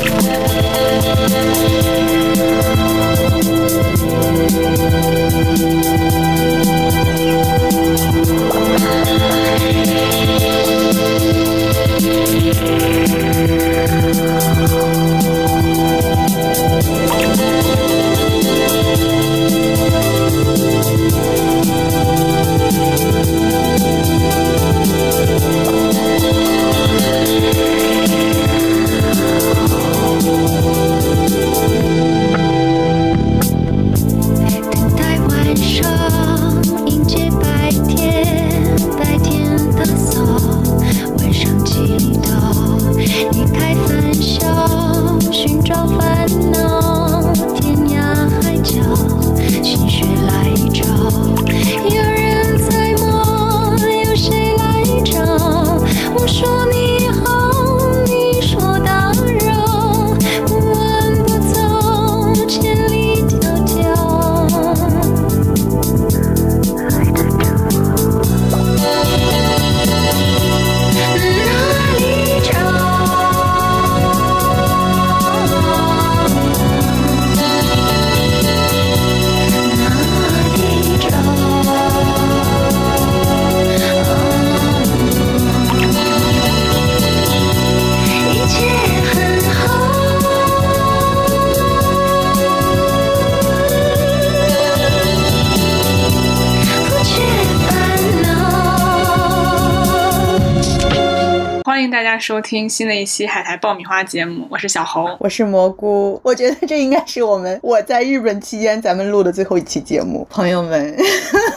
等迎大家收听新的一期海苔爆米花节目，我是小猴。我是蘑菇，我觉得这应该是我们我在日本期间咱们录的最后一期节目，朋友们，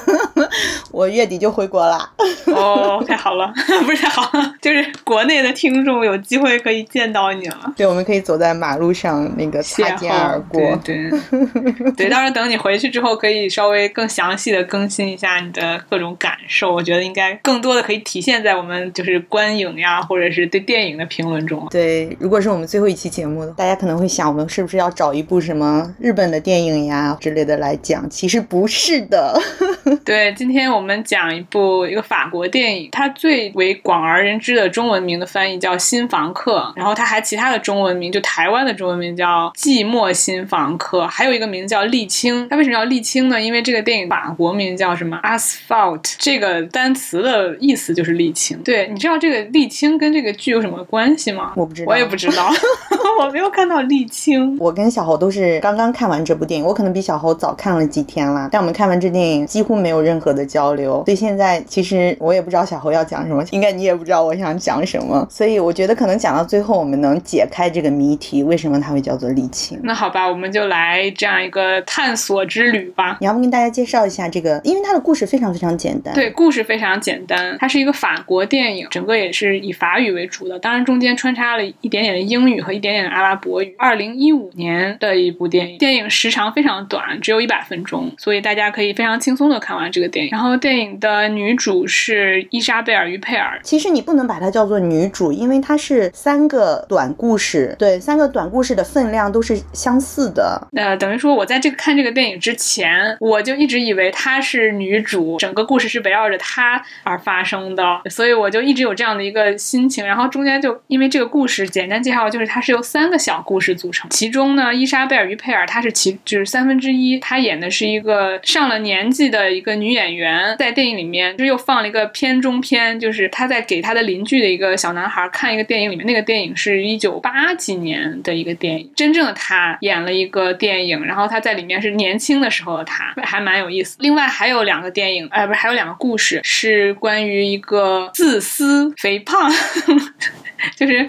我月底就回国啦。哦，太好了，不是太好了，就是国内的听众有机会可以见到你了。对，我们可以走在马路上那个擦肩而逅，过。对对对，到时候等你回去之后，可以稍微更详细的更新一下你的各种感受。我觉得应该更多的可以体现在我们就是观影呀，或者是对电影的评论中。对，如果是我们最后一期节目，大家可能会想，我们是不是要找一部什么日本的电影呀之类的来讲？其实不是的。对，今天我们讲一部一个法国电影，它最为广而人知的中文名的翻译叫《新房客》，然后它还其他的中文名，就台湾的中文名叫《寂寞新房客》，还有一个名叫《沥青》。它为什么叫沥青呢？因为这个电影法国名叫什么 asphalt，这个单词的意思就是沥青。对，你知道这个沥青跟这个剧有什么关系吗？我不知道我也不知道，我没有看到沥青。我跟小侯都是刚刚看完这部电影，我可能比小侯早看了几天啦。但我们看完这电影几乎没有任何的交流，所以现在其实我也不知道小侯要讲什么，应该你也不知道我想讲什么。所以我觉得可能讲到最后，我们能解开这个谜题，为什么它会叫做沥青。那好吧，我们就来这样一个探索之旅吧。你要不跟大家介绍一下这个，因为它的故事非常非常简单。对，故事非常简单，它是一个法国电影，整个也是以法语为主的，当然中间穿插了一点点的英语和一点点的阿拉伯语。二零一五年的一部电影，电影时长非常短，只有一百分钟，所以大家可以非常轻松的看完这个电影。然后电影的女主是伊莎贝尔·于佩尔，其实你不能把它叫做女主，因为它是三个短故事，对，三个短故事的分量都是相似的。呃，等于说我在这个看这个电影之前，我就一直以为她是女主，整个故事是围绕着她而发生的，所以我就一直有这样的一个心情。然后中间就因为这个故事简单介绍，就是它是由三个小故事组成，其中呢，伊莎贝尔·于佩尔她是其就是三分之一，她演的是一个上了年纪的一个女演员，在电影里面就又放了一个片中片，就是她在给她的邻居的一个小男孩看一个电影，里面那个电影是一九八几年的一个电影，真正的她演了一个电影，然后她在里面是年轻的时候的她，还蛮有意思。另外还有两个电影，呃，不是还有两个故事是关于一个自私、肥胖。就是，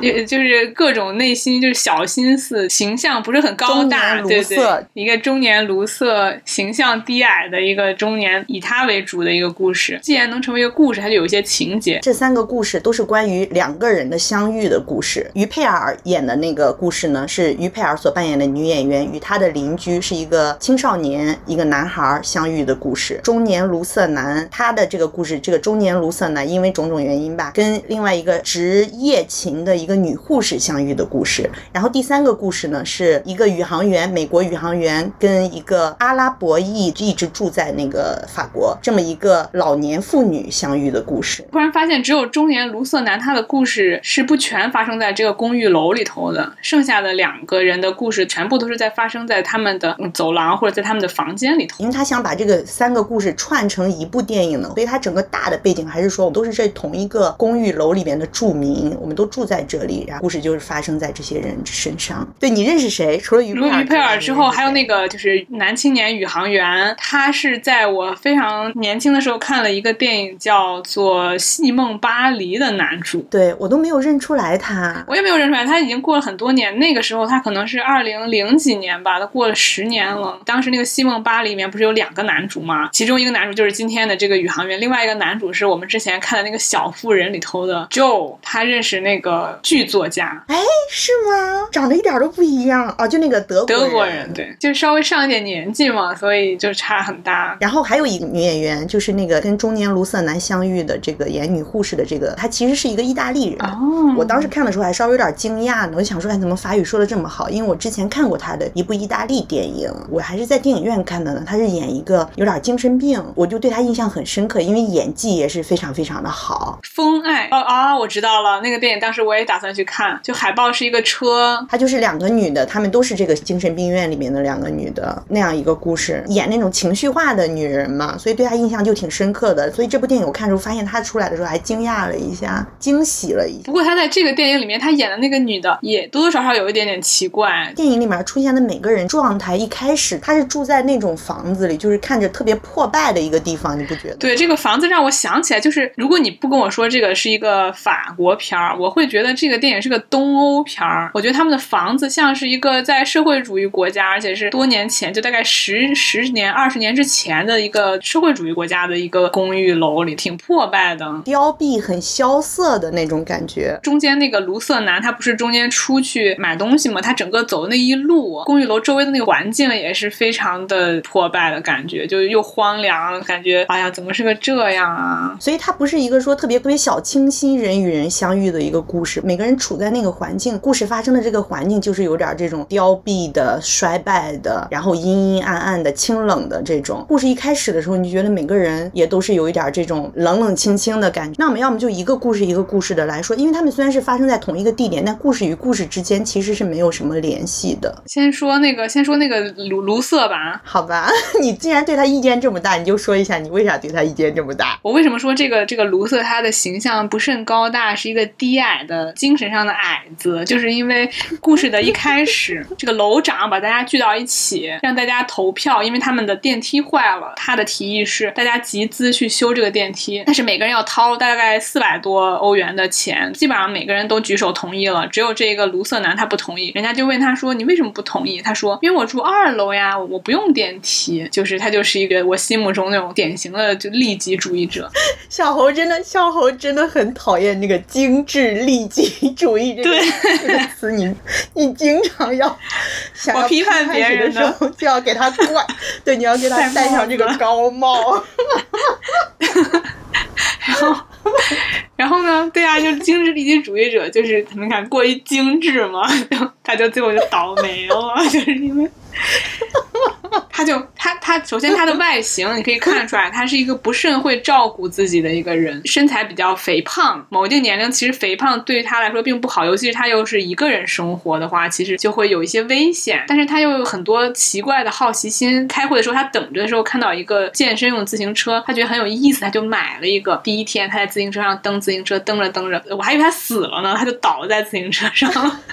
也就是各种内心就是小心思，形象不是很高大，对对，一个中年卢瑟，形象低矮的一个中年，以他为主的一个故事。既然能成为一个故事，它就有一些情节。这三个故事都是关于两个人的相遇的故事。于佩尔演的那个故事呢，是于佩尔所扮演的女演员与她的邻居是一个青少年，一个男孩相遇的故事。中年卢瑟男，他的这个故事，这个中年卢瑟男因为种种原因吧，跟另外一个职业勤的一个女护士相遇的故事。然后第三个故事呢，是一个宇航员，美国宇航员跟一个阿拉伯裔一直住在那个法国这么一个老年妇女相遇的故事。突然发现，只有中年卢瑟南他的故事是不全发生在这个公寓楼里头的，剩下的两个人的故事全部都是在发生在他们的嗯走廊或者在他们的房间里头。因为他想把这个三个故事串成一部电影呢，所以他整个大的背景还是说我们都是这同一个公寓楼里面的住民，我们都住在这里，然后故事就是发生在这些人身上。对你认识谁？除了于除了于佩尔之后，还有那个就是男青年宇航员，他是在我非常年轻的时候看了一个电影叫做《戏梦巴黎》的男主。对我都没有认出来他。我也没有认出来，他已经过了很多年。那个时候他可能是二零零几年吧，他过了十年了。当时那个《西梦巴黎》里面不是有两个男主吗？其中一个男主就是今天的这个宇航员，另外一个男主是我们之前看的那个《小妇人》里头的 Joe，他认识那个剧作家哎，是吗？长得一点都不一样哦，就那个德国德国人，。对，就稍微上一点年纪嘛，所以就差很大。然后还有一个女演员，就是那个跟中年卢瑟男相遇的这个演女护士的这个，她其实是一个意大利人。哦我当时看的时候还稍微有点惊讶呢，我就想说，哎，怎么法语说的这么好？因为我之前看过她的一部意大利电影，我还是在电影院看的呢。她是演一个有点精神病，我就对她印象很深刻，因为演技也是非常非常的好。风爱哦啊，我知道了，那个电影当时我也打算去看，就海报是一个车，它就是两个女的，她们都是这个精神病院里面的两个女的那样一个故事，演那种情绪化的女人嘛，所以对她印象就挺深刻的。所以这部电影我看的时候，发现她出来的时候还惊讶了一下，惊喜了一下。不过她在这个电影里面，她演的那个女的也多多少少有一点点奇怪。电影里面出现的每个人状态，一开始她是住在那种房子里，就是看着特别破败的一个地方，你不觉得？对这个房子让我想起来，就是如果你不跟我说这个是一个法国片儿，我会觉得这个电影是个东欧片儿。我觉得他们的房子像是一个在社会主义国家，而且是多年前，就大概十十年、二十年之前的一个社会主义国家的一个公寓楼里，挺破败的。凋敝、很萧瑟的那种感觉。中间那个卢瑟南，他不是中间出去买东西嘛？他整个走的那一路，公寓楼周围的那个环境也是非常的破败的感觉，就又荒凉，感觉哎呀，怎么是个这样啊？所以它不是一个说特别特别小清新人与人相遇的一个故事，每个人处在那个环境，故事发生的这个环境就是有点这种凋敝的、衰败的，然后阴阴暗暗的、清冷的这种。故事一开始的时候，你就觉得每个人也都是有一点这种冷冷清清的感觉。那我们要么就一个故事一个故事的来说，因为他们虽然是发生在同一个地点，但故事与故事之间其实是没有什么联系的。先说那个，先说那个卢卢瑟吧。好吧，你既然对他意见这么大，你就说一下你为啥对他意见这么大。我为什么说这个这个卢瑟他的形象不甚高大，是一个低矮的精神上的矮子？就是因为故事的一开始，这个楼长把大家聚到一起，让大家投票，因为他们的电梯坏了。他的提议是大家集资去修这个电梯，但是每个人要掏大概四百多欧元的钱，基本上每个人都举手同意了，只有这个卢瑟男他不同意。人家就问他说：“你为什么不同意？”他说：“因为我住二楼呀，我不用电梯。”就是他就是一个我心目中那种典型的就利己主义者。小猴真的，小猴真的很讨厌那个精致利己主义这个对这个词，你你经常要想要我批判别人的时候，就要给他冠，对，你要给他戴戴上这个高帽。然后，然后呢？对啊，就是精致利己主义者，就是你看过于精致嘛，就他就最后就倒霉了，就是因为。他就他他首先他的外形你可以看出来，他是一个不甚会照顾自己的一个人，身材比较肥胖。某一定年龄，其实肥胖对于他来说并不好，尤其是他又是一个人生活的话，其实就会有一些危险。但是他又有很多奇怪的好奇心。开会的时候，他等着的时候看到一个健身用自行车，他觉得很有意思，他就买了一个。第一天他在自行车上蹬自行车，蹬着蹬着，我还以为他死了呢，他就倒在自行车上了。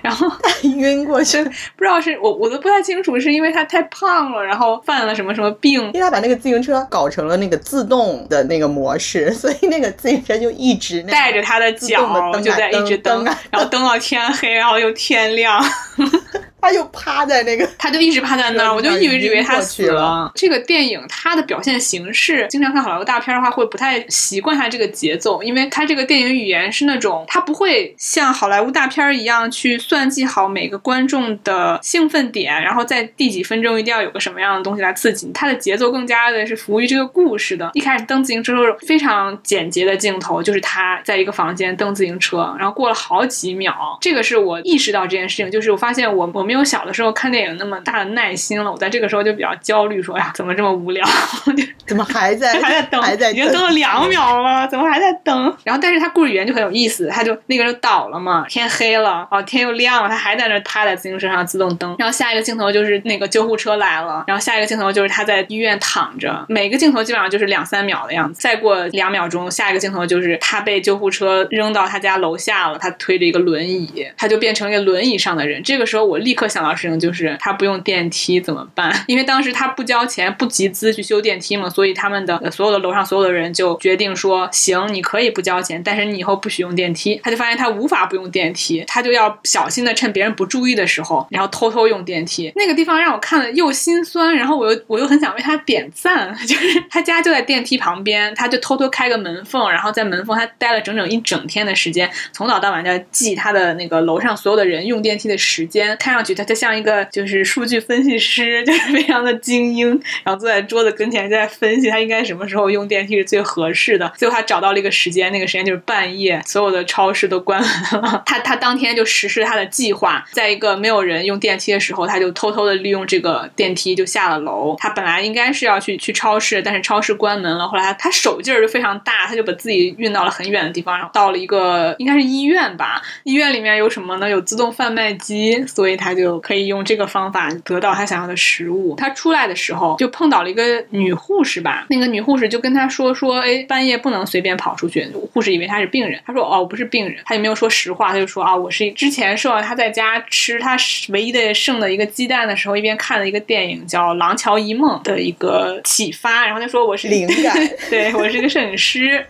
然后晕过去，不知道是我我都不太清楚，是因为他太胖了，然后犯了什么什么病因为他把那个自行车搞成了那个自动的那个模式，所以那个自行车就一直带着他的脚就在一直蹬然后蹬到天黑，然后又天亮。他就趴在那个，他就一直趴在那儿，我就一直以为他死了。这个电影它的表现形式，经常看好莱坞大片的话，会不太习惯它这个节奏，因为它这个电影语言是那种，它不会像好莱坞大片一样去算计好每个观众的兴奋点，然后在第几分钟一定要有个什么样的东西来刺激你。它的节奏更加的是服务于这个故事的。一开始蹬自行车时候非常简洁的镜头，就是他在一个房间蹬自行车，然后过了好几秒，这个是我意识到这件事情，就是我发现我我没有小的时候看电影那么大的耐心了，我在这个时候就比较焦虑，说哎呀怎么这么无聊，怎么还在 还在等，还在已经等了两秒了，怎么还在等？然后但是他故事语言就很有意思，他就那个人就倒了嘛，天黑了，哦天又亮了，他还在那趴在自行车上自动蹬。然后下一个镜头就是那个救护车来了，然后下一个镜头就是他在医院躺着，每个镜头基本上就是两三秒的样子。再过两秒钟，下一个镜头就是他被救护车扔到他家楼下了，他推着一个轮椅，他就变成一个轮椅上的人。这个时候我立刻想到事情就是他不用电梯怎么办？因为当时他不交钱、不集资去修电梯嘛，所以他们的所有的楼上所有的人就决定说，行，你可以不交钱，但是你以后不许用电梯。他就发现他无法不用电梯，他就要小心的趁别人不注意的时候，然后偷偷用电梯。那个地方让我看了又心酸，然后我又我又很想为他点赞，就是他家就在电梯旁边，他就偷偷开个门缝，然后在门缝他待了整整一整天的时间，从早到晚在记他的那个楼上所有的人用电梯的时间，看上去他他像一个就是数据分析师，就是非常的精英，然后坐在桌子跟前在分析他应该什么时候用电梯是最合适的。最后他找到了一个时间，那个时间就是半夜，所有的超市都关门了。他他当天就实施他的计划，在一个没有人用电梯的时候，他就偷偷的利用这个电梯就下了楼。他本来应该是要去去超市，但是超市关门了。后来他他手劲儿就非常大，他就把自己运到了很远的地方，然后到了一个应该是医院吧。医院里面有什么呢？有自动贩卖机，所以他就可以用这个方法得到他想要的食物。他出来的时候就碰到了一个女护士吧，那个女护士就跟他说说，哎，半夜不能随便跑出去。护士以为他是病人，他说哦，我不是病人，他也没有说实话，他就说啊，我是之前受到他在家吃他唯一的剩的一个鸡蛋的时候，一边看了一个电影叫《廊桥遗梦》的一个启发，然后他说我是灵感对我是一个摄影师。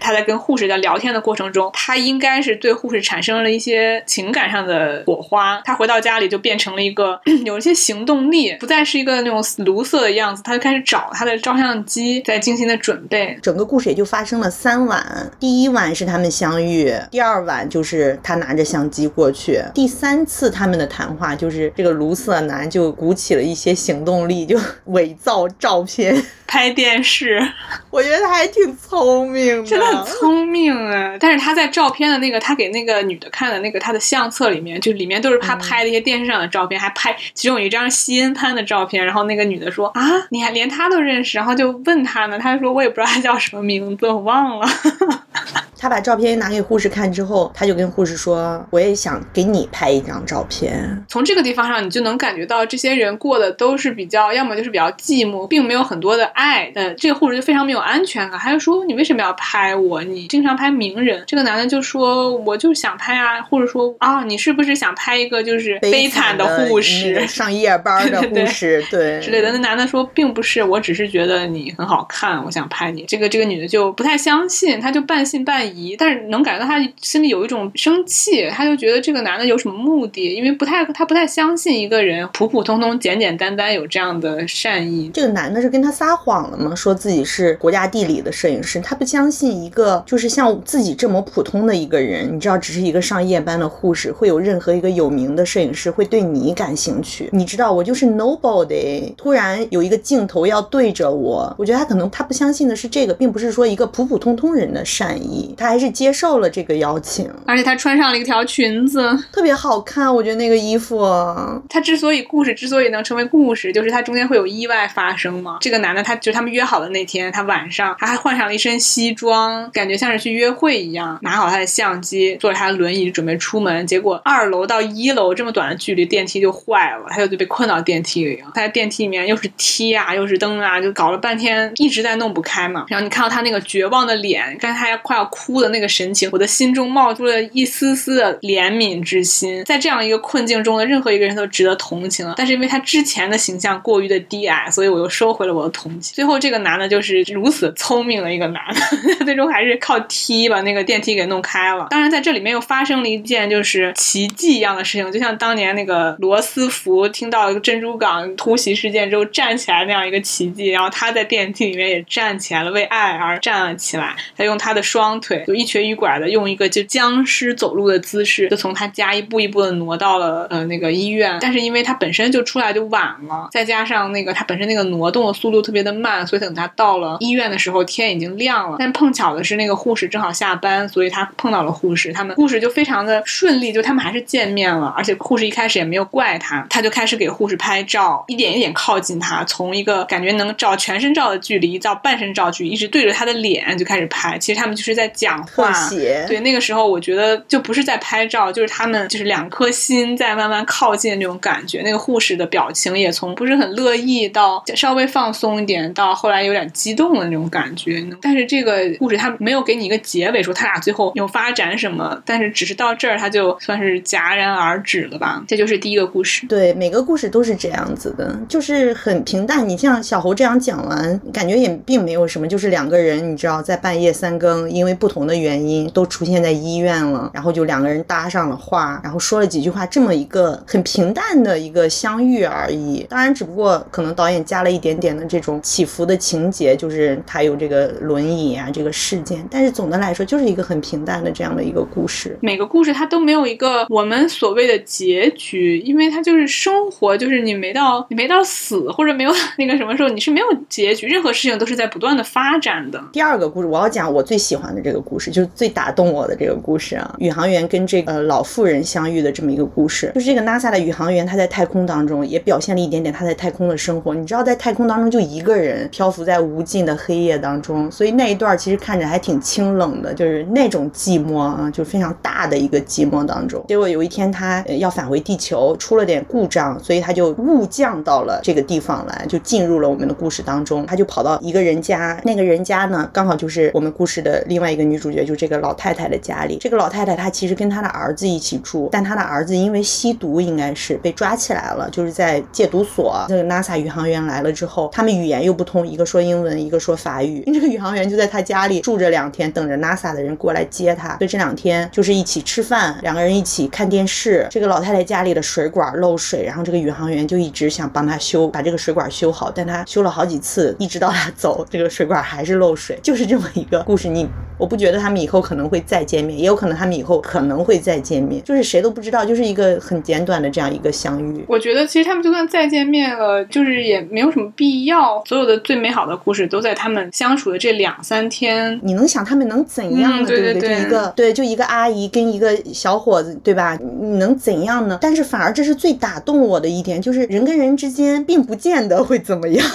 他在跟护士在聊天的过程中，他应该是对护士产生了一些情感上的火花。他回到家里就变成了一个 有一些行动力，不再是一个那种卢瑟的样子，他就开始找他的照相机，在精心的准备。整个故事也就发生了三晚。第一晚是他们相遇，第二晚就是他拿着相机过去，第三次他们的谈话就是这个卢瑟男就鼓起了一些行动力，就伪造照片。拍电视，我觉得他还挺聪明的，真的很聪明啊！但是他在照片的那个，他给那个女的看的那个他的相册里面，就里面都是他拍的一些电视上的照片，还拍其中有一张西恩潘的照片。然后那个女的说：“啊，你还连他都认识？”然后就问他呢，他说：“我也不知道他叫什么名字，我忘了。”他把照片拿给护士看之后，他就跟护士说：“我也想给你拍一张照片。从这个地方上，你就能感觉到这些人过的都是比较，要么就是比较寂寞，并没有很多的爱。呃，这个护士就非常没有安全感，他就说：“你为什么要拍我？你经常拍名人。”这个男的就说：“我就想拍啊。”护士说：“啊，你是不是想拍一个就是悲惨的护士，上夜班的 护士，对之类的？”那男的说：“并不是，我只是觉得你很好看，我想拍你。”这个这个女的就不太相信，她就半信半疑，但是能感觉到她心里有一种生气，她就觉得这个男的有什么目的，因为不太她不太相信一个人普普通通、简简单单有这样的善意。这个男的是跟她撒谎了吗？说自己是国家地理的摄影师，他不相信一个就是像自己这么普通的一个人，你知道，只是一个上夜班的护士，会有任何一个有名的摄影师会对你感兴趣。你知道，我就是 nobody，突然有一个镜头要对着我，我觉得他可能他不相信的是这个，并不是说一个普普通通人的善意，他还是接受了这个邀请，而且他穿上了一条裙子，特别好看，我觉得那个衣服。他之所以故事之所以能成为故事，就是它中间会有意外发生嘛。这个男的，他就他们约好的那天，他晚上他还换上了一身西装，感觉像是去约会一样，拿好他的相机，坐着他的轮椅准备出门。结果二楼到一楼这么短的距离，电梯就坏了，他就被困到电梯里了。他在电梯里面又是梯啊，又是灯啊，就搞了半天，一直在弄不开嘛。然后你看到他那个绝望的脸，刚才他快要哭哭的那个神情，我的心中冒出了一丝丝的怜悯之心。在这样一个困境中的任何一个人都值得同情，但是因为他之前的形象过于的低矮，所以我又收回了我的同情。最后这个男的就是如此聪明的一个男的，最终还是靠踢把那个电梯给弄开了。当然，在这里面又发生了一件就是奇迹一样的事情，就像当年那个罗斯福听到珍珠港突袭事件之后站起来那样一个奇迹，然后他在电梯里面也站起来了，为爱而站了起来。他用他的双腿就一瘸一拐的用一个就僵尸走路的姿势，就从他家一步一步的挪到了呃那个医院。但是因为他本身就出来就晚了，再加上那个他本身那个挪动的速度特别的慢，所以等他到了医院的时候天已经亮了。但碰巧的是那个护士正好下班，所以他碰到了护士，他们护士就非常的顺利，就他们还是见面了。而且护士一开始也没有怪他，他就开始给护士拍照，一点一点靠近他，从一个感觉能照全身照的距离到半身照距，一直对着他的脸就开始拍。其实他们就是在讲话，对那个时候我觉得就不是在拍照，就是他们就是两颗心在慢慢靠近那种感觉。那个护士的表情也从不是很乐意到稍微放松一点，到后来有点激动的那种感觉。但是这个故事他没有给你一个结尾，说他俩最后有发展什么，但是只是到这儿他就算是戛然而止了吧。这就是第一个故事。对，每个故事都是这样子的，就是很平淡。你像小猴这样讲完，感觉也并没有什么，就是两个人，你知道，在半夜三更，因为不同的原因都出现在医院了，然后就两个人搭上了话，然后说了几句话，这么一个很平淡的一个相遇而已。当然，只不过可能导演加了一点点的这种起伏的情节，就是他有这个轮椅啊这个事件，但是总的来说就是一个很平淡的这样的一个故事。每个故事它都没有一个我们所谓的结局，因为它就是生活，就是你没到你没到死或者没有那个什么时候，你是没有结局，任何事情都是在不断的发展的。第二个故事，我要讲我最喜欢的这个故事，就是最打动我的这个故事啊，宇航员跟这个老妇人相遇的这么一个故事，就是这个 NASA 的宇航员他在太空当中也表现了一点点他在太空的生活。你知道，在太空当中就一个人人漂浮在无尽的黑夜当中，所以那一段其实看着还挺清冷的，就是那种寂寞啊，就非常大的一个寂寞当中。结果有一天他要返回地球，出了点故障，所以他就误降到了这个地方来，就进入了我们的故事当中。他就跑到一个人家，那个人家呢，刚好就是我们故事的另外一个女主角，就这个老太太的家里。这个老太太她其实跟她的儿子一起住，但她的儿子因为吸毒，应该是被抓起来了，就是在戒毒所。这个 NASA 宇航员来了之后，他们语言又不通，一个说英文，一个说法语。这个宇航员就在他家里住着两天，等着 NASA 的人过来接他。所以这两天就是一起吃饭，两个人一起看电视。这个老太太家里的水管漏水，然后这个宇航员就一直想帮她修，把这个水管修好，但他修了好几次，一直到他走，这个水管还是漏水，就是这么一个故事。你我不觉得他们以后可能会再见面，也有可能他们以后可能会再见面，就是谁都不知道，就是一个很简短的这样一个相遇。我觉得其实他们就算再见面了，就是也没有什么必要。有的最美好的故事都在他们相处的这两三天。你能想他们能怎样呢？对对对，就一个对，就一个阿姨跟一个小伙子，对吧？你能怎样呢？但是反而这是最打动我的一点，就是人跟人之间并不见得会怎么样，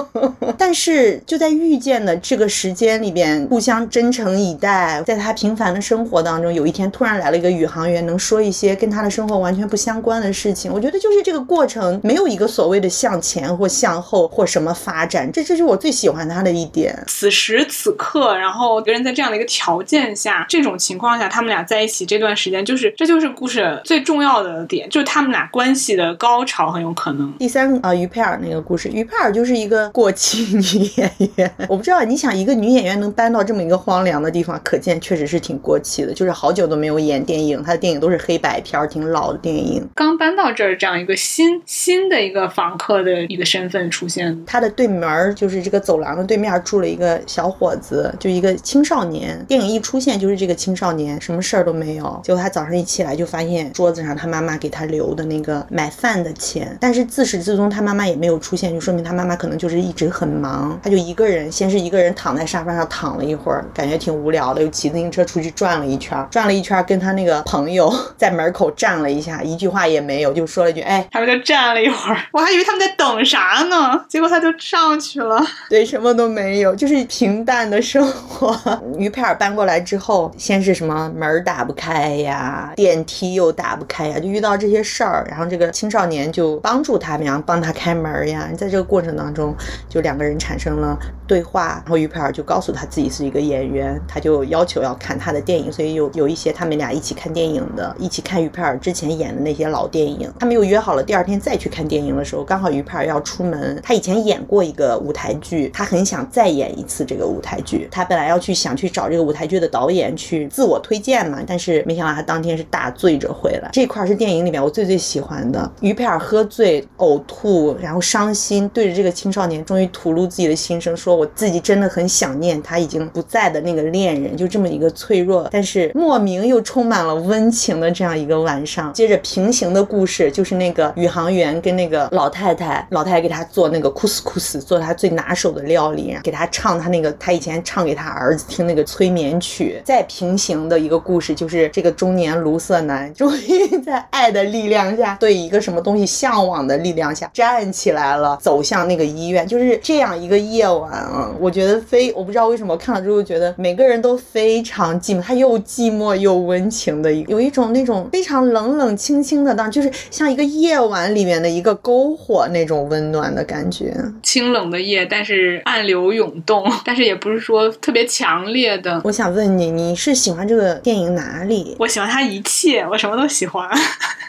但是就在遇见的这个时间里边，互相真诚以待。在他平凡的生活当中，有一天突然来了一个宇航员，能说一些跟他的生活完全不相关的事情。我觉得就是这个过程没有一个所谓的向前或向后或什么发展，这这是我最喜欢他的一点。此时此刻，然后别人在这样的一个条件下，这种情况下，他们俩在一起这段时间，就是这就是故事最重要的点，就是他们俩关系的高潮很有可能。第三啊，于佩尔那个故事，于佩尔就是一个过气女演员。我不知道你想一个女演员能搬到这么一个荒凉的地方，可见确实是挺过气的，就是好久都没有演电影，她的电影都是黑白片，挺老的电影。刚搬到这儿，这样一个新新的一个访客的一个身份出现。她的对门就是这个走廊的对面住了一个小伙子，就一个青少年。电影一出现就是这个青少年，什么事儿都没有。结果他早上一起来就发现桌子上他妈妈给他留的那个买饭的钱，但是自始至终他妈妈也没有出现，就说明他妈妈可能就是一直很忙。他就一个人，先是一个人躺在沙发上躺了一会儿，感觉挺无聊的，又骑自行车出去转了一圈，转了一圈，跟他那个朋友 在门口站了一下，一句话也没有，就说了一句：“哎。”他们就站了一会儿，我还以为他们在等啥呢，结果他就上去了。对，什么都没有，就是平淡的生活。于佩尔搬过来之后，先是什么门打不开呀，电梯又打不开呀，就遇到这些事儿。然后这个青少年就帮助他们，然后帮他开门呀。在这个过程当中，就两个人产生了对话，然后于佩尔就告诉他自己是一个演员，他就要求要看他的电影，所以有有一些他们俩一起看电影的，一起看于佩尔之前演的那些老电影。他们又约好了第二天再去看电影的时候，刚好于佩尔要出门，他以前演过一个个舞台剧，他很想再演一次这个舞台剧。他本来要去想去找这个舞台剧的导演去自我推荐嘛，但是没想到他当天是大醉着回来。这块是电影里面我最最喜欢的，于佩尔喝醉呕吐，然后伤心，对着这个青少年终于吐露自己的心声，说我自己真的很想念他已经不在的那个恋人，就这么一个脆弱，但是莫名又充满了温情的这样一个晚上。接着平行的故事就是那个宇航员跟那个老太太，老太太给他做那个库斯库斯，做他最拿手的料理，给他唱他那个他以前唱给他儿子听那个催眠曲。再平行的一个故事就是这个中年卢瑟男 终于在爱的力量下，对一个什么东西向往的力量下站起来了，走向那个医院。就是这样一个夜晚啊，我觉得非我不知道为什么看了之后觉得每个人都非常寂寞，他又寂寞又温情的有一种那种非常冷冷清清的，当就是像一个夜晚里面的一个篝火那种温暖的感觉。清冷的夜，但是暗流涌动，但是也不是说特别强烈的。我想问你，你是喜欢这个电影哪里？我喜欢它一切，我什么都喜欢。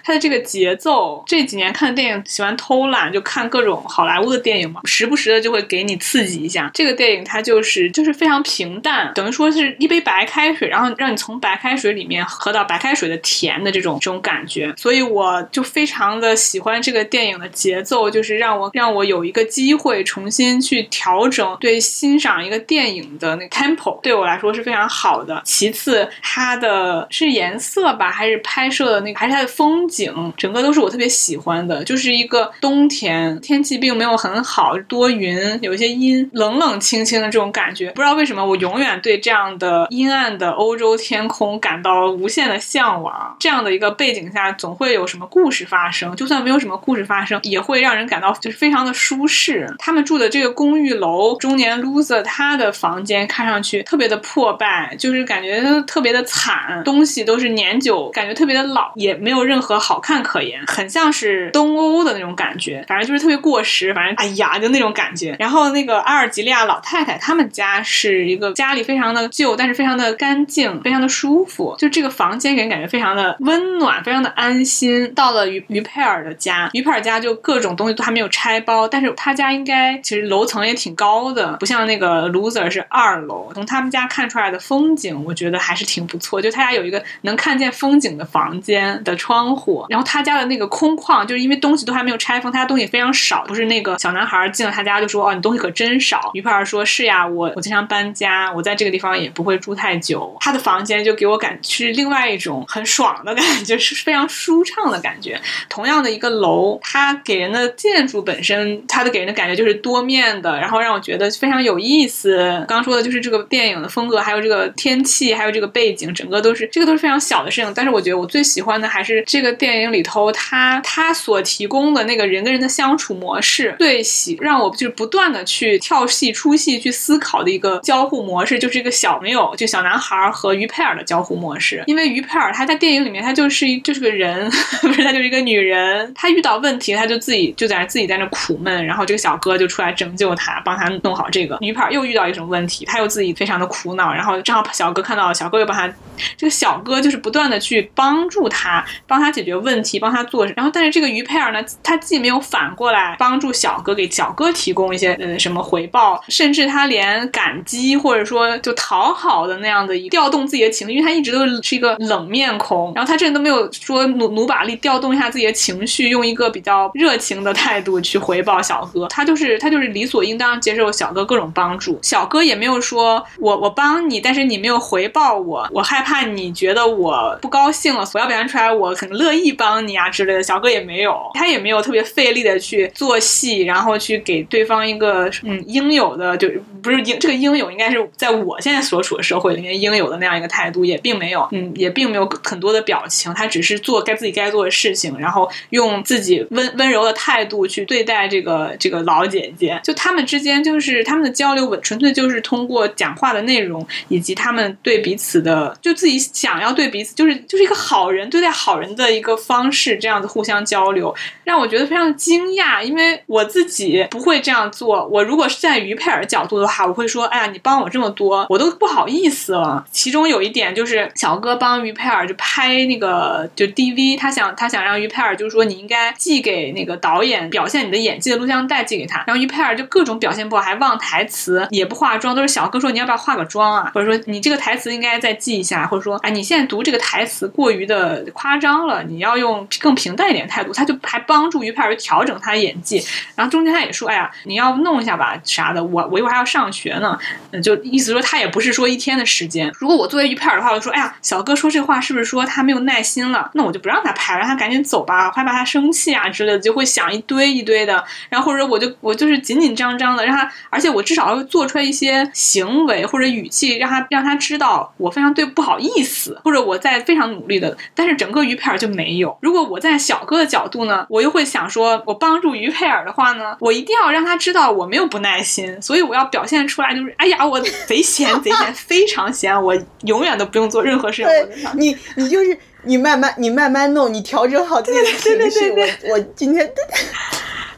它的这个节奏，这几年看的电影喜欢偷懒，就看各种好莱坞的电影嘛，时不时的就会给你刺激一下。这个电影它就是就是非常平淡，等于说是一杯白开水，然后让你从白开水里面喝到白开水的甜的这种这种感觉。所以我就非常的喜欢这个电影的节奏，就是让我让我有一个机会重新去调整对欣赏一个电影的那个 tempo，对我来说是非常好的。其次，它的是颜色吧，还是拍摄的那个，还是它的风景，整个都是我特别喜欢的。就是一个冬天，天气并没有很好，多云，有一些阴，冷冷清清的这种感觉。不知道为什么，我永远对这样的阴暗的欧洲天空感到无限的向往。这样的一个背景下，总会有什么故事发生。就算没有什么故事发生，也会让人感到就是非常的舒适。他们住的这个公寓楼，中年 loser 他的房间看上去特别的破败，就是感觉特别的惨，东西都是年久，感觉特别的老，也没有任何好看可言，很像是东欧的那种感觉，反正就是特别过时，反正哎呀就那种感觉。然后那个阿尔及利亚老太太他们家是一个家里非常的旧，但是非常的干净，非常的舒服，就这个房间给人感觉非常的温暖，非常的安心。到了于于佩尔的家，于佩尔家就各种东西都还没有拆包，但是他家应该其实楼层也挺高的，不像那个 loser 是二楼。从他们家看出来的风景，我觉得还是挺不错。就他家有一个能看见风景的房间的窗户，然后他家的那个空旷，就是因为东西都还没有拆封，他家东西非常少。不是那个小男孩进了他家就说：“哦，你东西可真少。”于佩尔说：“是呀，我我经常搬家，我在这个地方也不会住太久。”他的房间就给我感是另外一种很爽的感觉，是非常舒畅的感觉。同样的一个楼，它给人的建筑本身，它的给人的感觉就是多面的，然后让我觉得非常有意思。刚刚说的就是这个电影的风格，还有这个天气，还有这个背景，整个都是这个都是非常小的事情。但是我觉得我最喜欢的还是这个电影里头，他他所提供的那个人跟人的相处模式，最喜让我就是不断的去跳戏出戏去思考的一个交互模式，就是一个小没有就小男孩和于佩尔的交互模式。因为于佩尔他在电影里面他就是一就是个人，不是他就是一个女人，他遇到问题他就自己就在自己在那苦闷，然后这个小哥就出来拯救他，帮他弄好这个。于佩尔又遇到一种问题，他又自己非常的苦恼，然后正好小哥看到了，小哥又帮他，这个小哥就是不断的去帮助他，帮他解决问题，帮他做。然后但是这个于佩尔呢，他既没有反过来帮助小哥，给小哥提供一些呃什么回报，甚至他连感激或者说就讨好的那样的一调动自己的情绪，因为他一直都是一个冷面孔，然后他这人都没有说努努把力调动一下自己的情绪，用一个比较热情的态度去回报小哥，他就是他就是理所应当接受小哥各种帮助，小哥也没有说我我帮你，但是你没有回报我，我害怕你觉得我不高兴了，我要表现出来我很乐意帮你啊之类的，小哥也没有，他也没有特别费力的去做戏，然后去给对方一个嗯应有的就不是应这个应有应该是在我现在所处的社会里面应有的那样一个态度，也并没有嗯也并没有很多的表情，他只是做该自己该做的事情，然后用自己温温柔的态度去对待这个这个老姐姐，就他们之间就是他们的交流，纯粹就是通过讲话的内容以及他们对彼此的就自己想要对彼此就是就是一个好人对待好人的一个方式这样子互相交流，让我觉得非常惊讶，因为我自己不会这样做。我如果是在于佩尔角度的话，我会说，哎呀，你帮我这么多，我都不好意思了。其中有一点就是小哥帮于佩尔就拍那个就 DV，他想他想让于佩尔就是说你应该寄给那个导演表现你的演技的录像带寄给他，然后于佩尔就各种表现不好，还忘台词，也不化妆，都是小哥说你要不要化个妆啊，或者说你这个台词应该再记一下，或者说哎你现在读这个台词过于的夸张了，你要用更平淡一点态度，他就还帮助于佩尔调整他的演技，然后中间他也说哎呀你要弄一下吧啥的，我我一会儿还要上学呢，就意思说他也不是说一天的时间，如果我作为于佩尔的话，我就说哎呀小哥说这话是不是说他没有耐心了？那我就不让他拍，让他赶紧走吧，害怕他生气啊之类的，就会想一堆一堆的，然后或者我就我就是紧紧张张的让他，而且我至少要做出来一些行为或者语气，让他让他知道我非常对不好意思，或者我在非常努力的，但是整个于佩尔就没有。如果我在小哥的角度呢，我又会想说，我帮助于佩尔的话呢，我一定要让他知道我没有不耐心，所以我要表现出来就是，哎呀，我贼闲贼闲，非常闲，我永远都不用做任何事情。你你就是你慢慢你慢慢弄，你调整好自己的情对对绪。对我我今天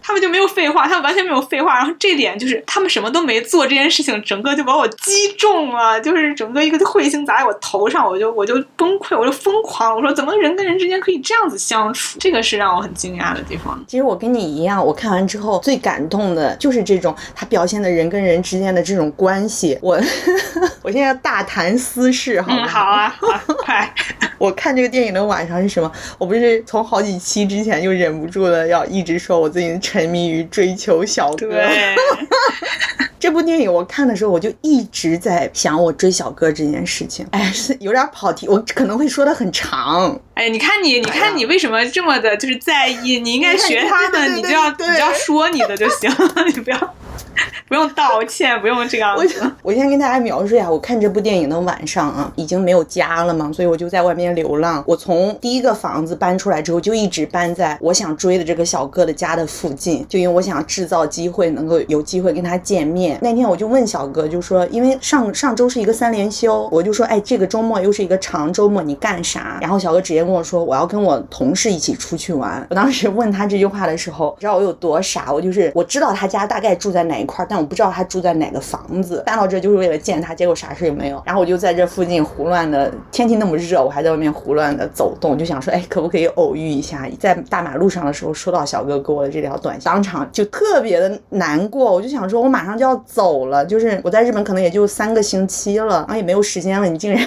他们就没有废话，他们完全没有废话，然后这点就是他们什么都没做，这件事情整个就把我击中了，就是整个一个彗星砸在我头上，我就我就崩溃，我就疯狂，我说怎么人跟人之间可以这样子相处？这个是让我很惊讶的地方。其实我跟你一样，我看完之后最感动的就是这种他表现的人跟人之间的这种关系。我 我现在要大谈私事，好嗯，好啊，好啊，快，我看这个电影的晚上是什么？我不是从好几期之前就忍不住的要一直说我最近沉迷于追求小哥。对，这部电影我看的时候，我就一直在想我追小哥这件事情。哎，是有点跑题，我可能会说的很长。哎，你看你，你看你为什么这么的，就是在意？你应该学他的，你就要你就要说你的就行，你不要 不用道歉，不用这样我子。我先跟大家描述一下，我看这部电影的晚上啊，已经没有家了嘛，所以我就在外面流浪。我从第一个房子搬出来之后，就一直搬在我想追的这个小哥的家的附近，就因为我想制造机会，能够有机会跟他见面。那天我就问小哥，就说，因为上上周是一个三连休，我就说，哎，这个周末又是一个长周末，你干啥？然后小哥直接跟我说，我要跟我同事一起出去玩。我当时问他这句话的时候，你知道我有多傻？我就是我知道他家大概住在哪一块，但我不知道他住在哪个房子。搬到这就是为了见他，结果啥事也没有。然后我就在这附近胡乱的，天气那么热，我还在外面胡乱的走动，就想说，哎，可不可以偶遇一下？在大马路上的时候收到小哥给我的这条短信，当场就特别的难过。我就想说，我马上就要走了，就是我在日本可能也就三个星期了，然后也没有时间了，你竟然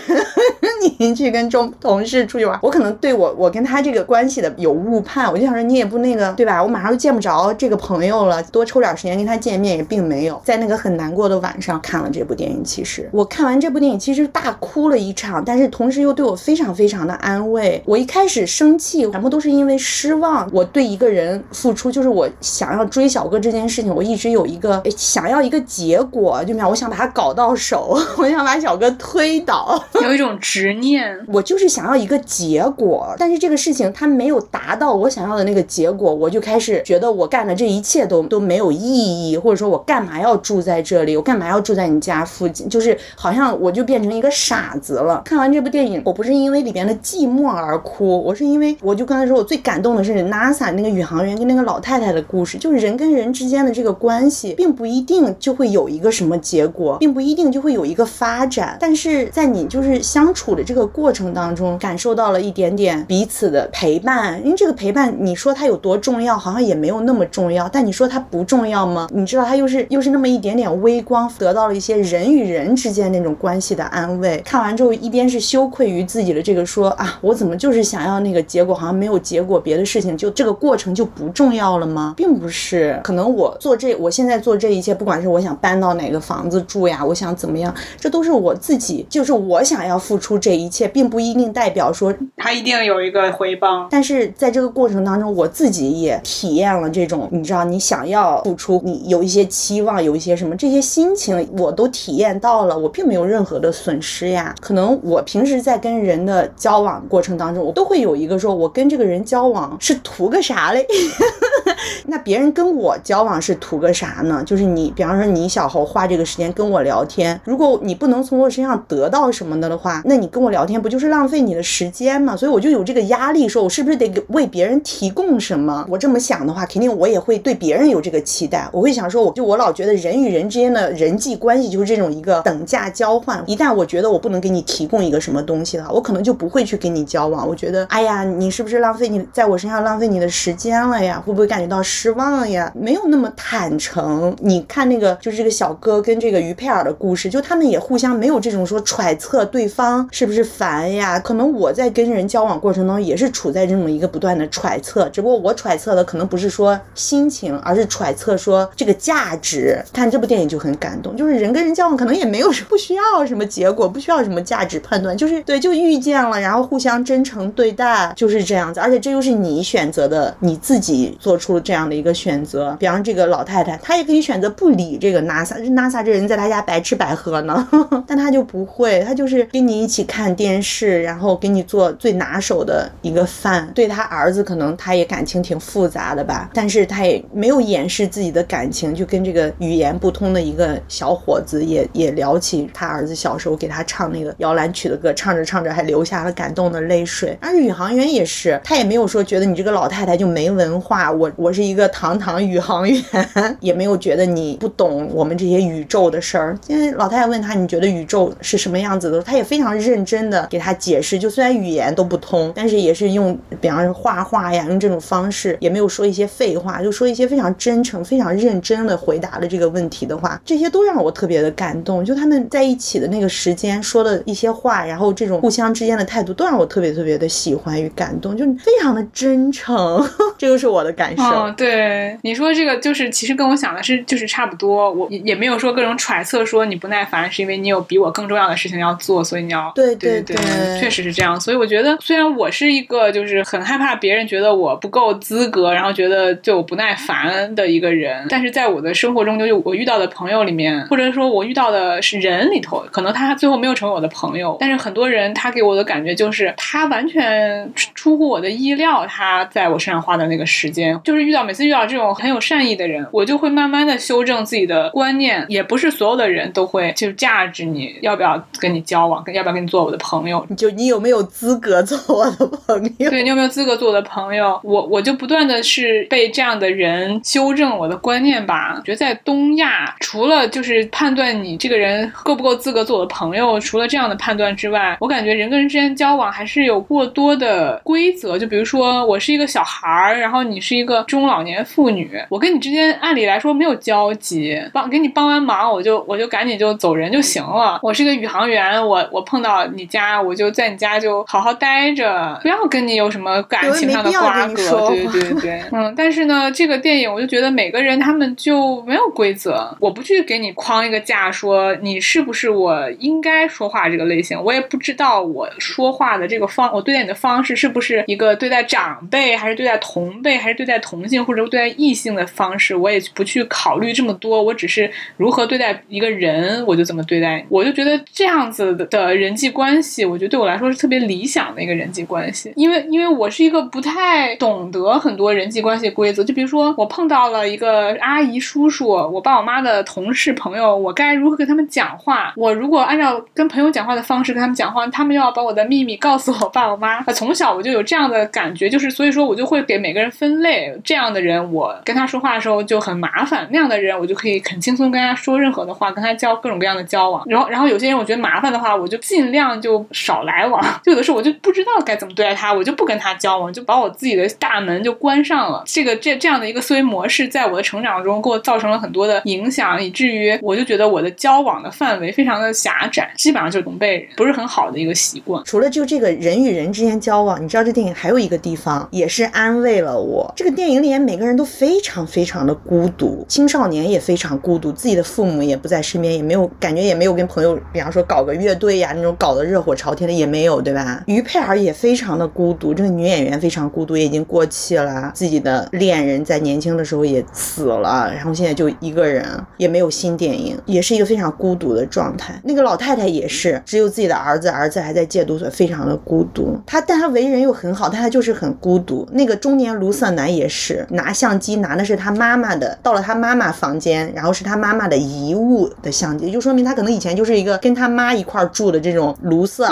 你 去跟中同事出去玩，我可能对我我跟他这个关系的有误判，我就想说你也不那个对吧？我马上就见不着这个朋友了，多抽点时间跟他见面也并没有。在那个很难过的晚上看了这部电影，其实我看完这部电影其实大哭了一场，但是同时又对我非常非常的安慰。我一开始生气，全部都是因为失望。我对一个人付出，就是我想要追小哥这件事情，我一直有一个想要一个结果，就比方我想把他搞到手，我想把小哥推倒。有一种执念，我就是想要一个结果，但是这个事情它没有达到我想要的那个结果，我就开始觉得我干的这一切都都没有意义，或者说我干嘛要住在这里，我干嘛要住在你家附近，就是好像我就变成一个傻子了。看完这部电影，我不是因为里边的寂寞而哭，我是因为我就刚才说，我最感动的是 NASA 那个宇航员跟那个老太太的故事，就是人跟人之间的这个关系，并不一定就会有一个什么结果，并不一定就会有一个发展，但是在你就是相处的这个过程当中，感受到了一点点彼此的陪伴。因为这个陪伴，你说它有多重要，好像也没有那么重要，但你说它不重要吗？你知道，它又是又是那么一点点微光，得到了一些人与人之间那种关系的安慰。看完之后，一边是羞愧于自己的这个说啊，我怎么就是想要那个结果，好像没有结果，别的事情就这个过程就不重要了吗？并不是，可能我做这，我现在做这一切，不管是我想搬到哪个房子住呀，我想怎么样，这都是我自己，就是我想要付出这一切，并不一定代表说他一定有一个回报。但是在这个过程当中，我自己也体验了这种，你知道，你想要付出，你有一些期望，有一些什么，这些心情我都体验到了，我并没有任何的损失呀。可能我平时在跟人的交往过程当中，我都会有一个说，我跟这个人交往是图个啥嘞？那别人跟我交往是图个啥呢？就是你，比方说你小侯花这个时间跟我聊天，如果你不能从我身上得到什么的的话，那你跟我聊天不就是浪费你的时间吗？所以我就有这个压力，说我是不是得给为别人提供什么？我这么想的话，肯定我也会对别人有这个期待。我会想说，我就我老觉得人与人之间的人际关系就是这种一个等价交换。一旦我觉得我不能给你提供一个什么东西的话，我可能就不会去跟你交往。我觉得，哎呀，你是不是浪费你在我身上浪费你的时间了呀？会不会感觉到失望呀？没有那么坦诚。你看那个，就是这个小哥跟这个于佩尔的故事，就他们也互相没有这种说揣测对方是不是烦呀？可能我在跟人交往过程中也是处在这种一个不断的揣测，只不过我揣测的可能不是说心情，而是揣测说这个价值。看这部电影就很感动，就是人跟人交往可能也没有不需要什么结果，不需要什么价值判断，就是对，就遇见了，然后互相真诚对待，就是这样子。而且这又是你选择的，你自己做出了这样的一个选择。比方这个老太太，她也可以选择不理这个 NASA，NASA 这人在她家白吃白喝呢，但她就不会，她就是跟你一起看看电视，然后给你做最拿手的一个饭。对他儿子，可能他也感情挺复杂的吧，但是他也没有掩饰自己的感情，就跟这个语言不通的一个小伙子也也聊起他儿子小时候给他唱那个摇篮曲的歌，唱着唱着还流下了感动的泪水。而宇航员也是，他也没有说觉得你这个老太太就没文化，我我是一个堂堂宇航员，也没有觉得你不懂我们这些宇宙的事儿。因为老太太问他你觉得宇宙是什么样子的，他也非常认真的给他解释。就虽然语言都不通，但是也是用比方说画画呀，用这种方式，也没有说一些废话，就说一些非常真诚、非常认真的回答了这个问题的话，这些都让我特别的感动。就他们在一起的那个时间说的一些话，然后这种互相之间的态度，都让我特别特别的喜欢与感动，就非常的真诚，这就是我的感受。哦，对，你说这个就是其实跟我想的是就是差不多，我也也没有说各种揣测说你不耐烦是因为你有比我更重要的事情要做，所以你要对对对确实是这样。所以我觉得，虽然我是一个就是很害怕别人觉得我不够资格，然后觉得对我不耐烦的一个人，但是在我的生活中，就是我遇到的朋友里面，或者说我遇到的是人里头，可能他最后没有成为我的朋友，但是很多人他给我的感觉就是他完全出乎我的意料，他在我身上花的那个时间，就是遇到每次遇到这种很有善意的人，我就会慢慢的修正自己的观念，也不是所有的人都会就价值你要不要跟你交往，跟要不要跟你做我的朋友，就你有没有资格做我的朋友？对你有没有资格做我的朋友？我我就不断的是被这样的人修正我的观念吧。我觉得在东亚，除了就是判断你这个人够不够资格做我的朋友，除了这样的判断之外，我感觉人跟人之间交往还是有过多的规则。就比如说，我是一个小孩儿，然后你是一个中老年妇女，我跟你之间按理来说没有交集，帮给你帮完忙，我就我就赶紧就走人就行了。我是一个宇航员，我我碰到你家，我就在你家就好好待着，不要跟你有什么感情上的瓜葛。对对对，嗯。但是呢，这个电影我就觉得每个人他们就没有规则，我不去给你框一个架，说你是不是我应该说话这个类型，我也不知道我说话的这个方，我对待你的方式是不是一个对待长辈，还是对待同辈，还是对待同性或者对待异性的方式，我也不去考虑这么多，我只是如何对待一个人，我就怎么对待，我就觉得这样子的人际关关系，我觉得对我来说是特别理想的一个人际关系，因为因为我是一个不太懂得很多人际关系规则，就比如说我碰到了一个阿姨叔叔，我爸我妈的同事朋友，我该如何跟他们讲话？我如果按照跟朋友讲话的方式跟他们讲话，他们又要把我的秘密告诉我爸我妈。从小我就有这样的感觉，就是所以说我就会给每个人分类，这样的人我跟他说话的时候就很麻烦，那样的人我就可以很轻松跟他说任何的话，跟他交各种各样的交往。然后然后有些人我觉得麻烦的话，我就尽量样就少来往。就有的时候我就不知道该怎么对待他，我就不跟他交往，就把我自己的大门就关上了。这个这这样的一个思维模式，在我的成长中给我造成了很多的影响，以至于我就觉得我的交往的范围非常的狭窄，基本上就是同辈人，不是很好的一个习惯。除了就这个人与人之间交往，你知道这电影还有一个地方也是安慰了我。这个电影里面每个人都非常非常的孤独，青少年也非常孤独，自己的父母也不在身边，也没有感觉，也没有跟朋友，比方说搞个乐队呀那种搞得热火朝天的也没有，对吧？于佩尔也非常的孤独，这个女演员非常孤独，也已经过气了，自己的恋人在年轻的时候也死了，然后现在就一个人，也没有新电影，也是一个非常孤独的状态。那个老太太也是，只有自己的儿子，儿子还在戒毒所，非常的孤独。她但她为人又很好，但她就是很孤独。那个中年卢瑟男也是，拿相机拿的是他妈妈的，到了他妈妈房间，然后是他妈妈的遗物的相机，就说明他可能以前就是一个跟他妈一块住的这种卢瑟啊。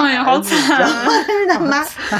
但是他妈，但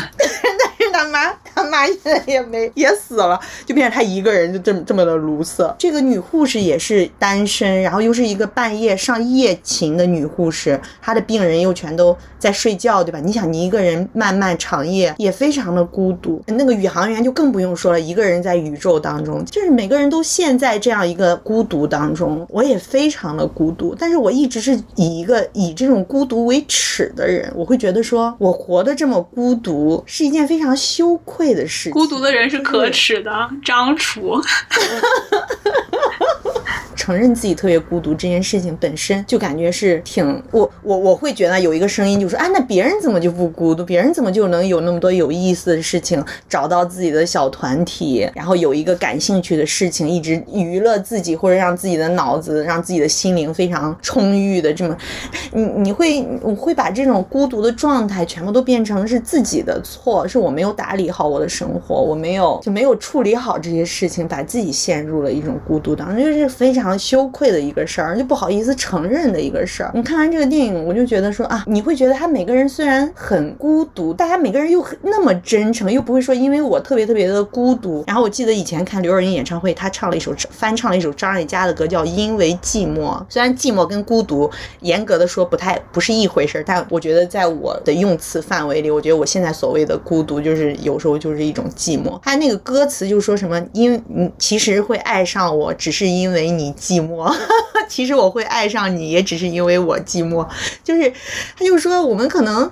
是他妈，他 妈现在也没也死了，就变成他一个人就这么这么的卢瑟。这个女护士也是单身，然后又是一个半夜上夜勤的女护士，她的病人又全都在睡觉，对吧？你想，你一个人漫漫长夜，也非常的孤独。那个宇航员就更不用说了，一个人在宇宙当中，就是每个人都陷在这样一个孤独当中。我也非常的孤独，但是我一直是以一个以这种孤独为耻的人，我会觉得说我活得这么孤独是一件非常羞愧的事情。孤独的人是可耻的，张楚。承认自己特别孤独这件事情本身就感觉是挺我我我会觉得有一个声音就说啊，那别人怎么就不孤独？别人怎么就能有那么多有意思的事情，找到自己的小团体，然后有一个感兴趣的事情，一直娱乐自己，或者让自己的脑子、让自己的心灵非常充裕的这么，你你会我会把这种孤独的状态全部都变成是自己的错，是我没有打理好我的生活，我没有就没有处理好这些事情，把自己陷入了一种孤独当中，就是非常羞愧的一个事儿，就不好意思承认的一个事儿。你看完这个电影，我就觉得说啊，你会觉得他每个人虽然很孤独，大家每个人又很那么真诚，又不会说因为我特别特别的孤独。然后我记得以前看刘若英演唱会，她唱了一首翻唱了一首张艾嘉的歌，叫《因为寂寞》。虽然寂寞跟孤独严格的说不太不是一回事儿，但我觉得在我的用词范围里，我觉得我现在所谓的孤独，就是有时候就是一种寂寞。他那个歌词就说什么，因你其实会爱上我，只是因为你寂寞。其实我会爱上你，也只是因为我寂寞。就是他就说，我们可能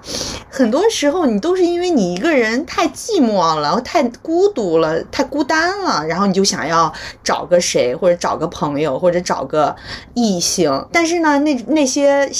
很多时候你都是因为你一个人太寂寞了，太孤独了，太孤单了，然后你就想要找个谁，或者找个朋友，或者找个异性。但是呢，那那些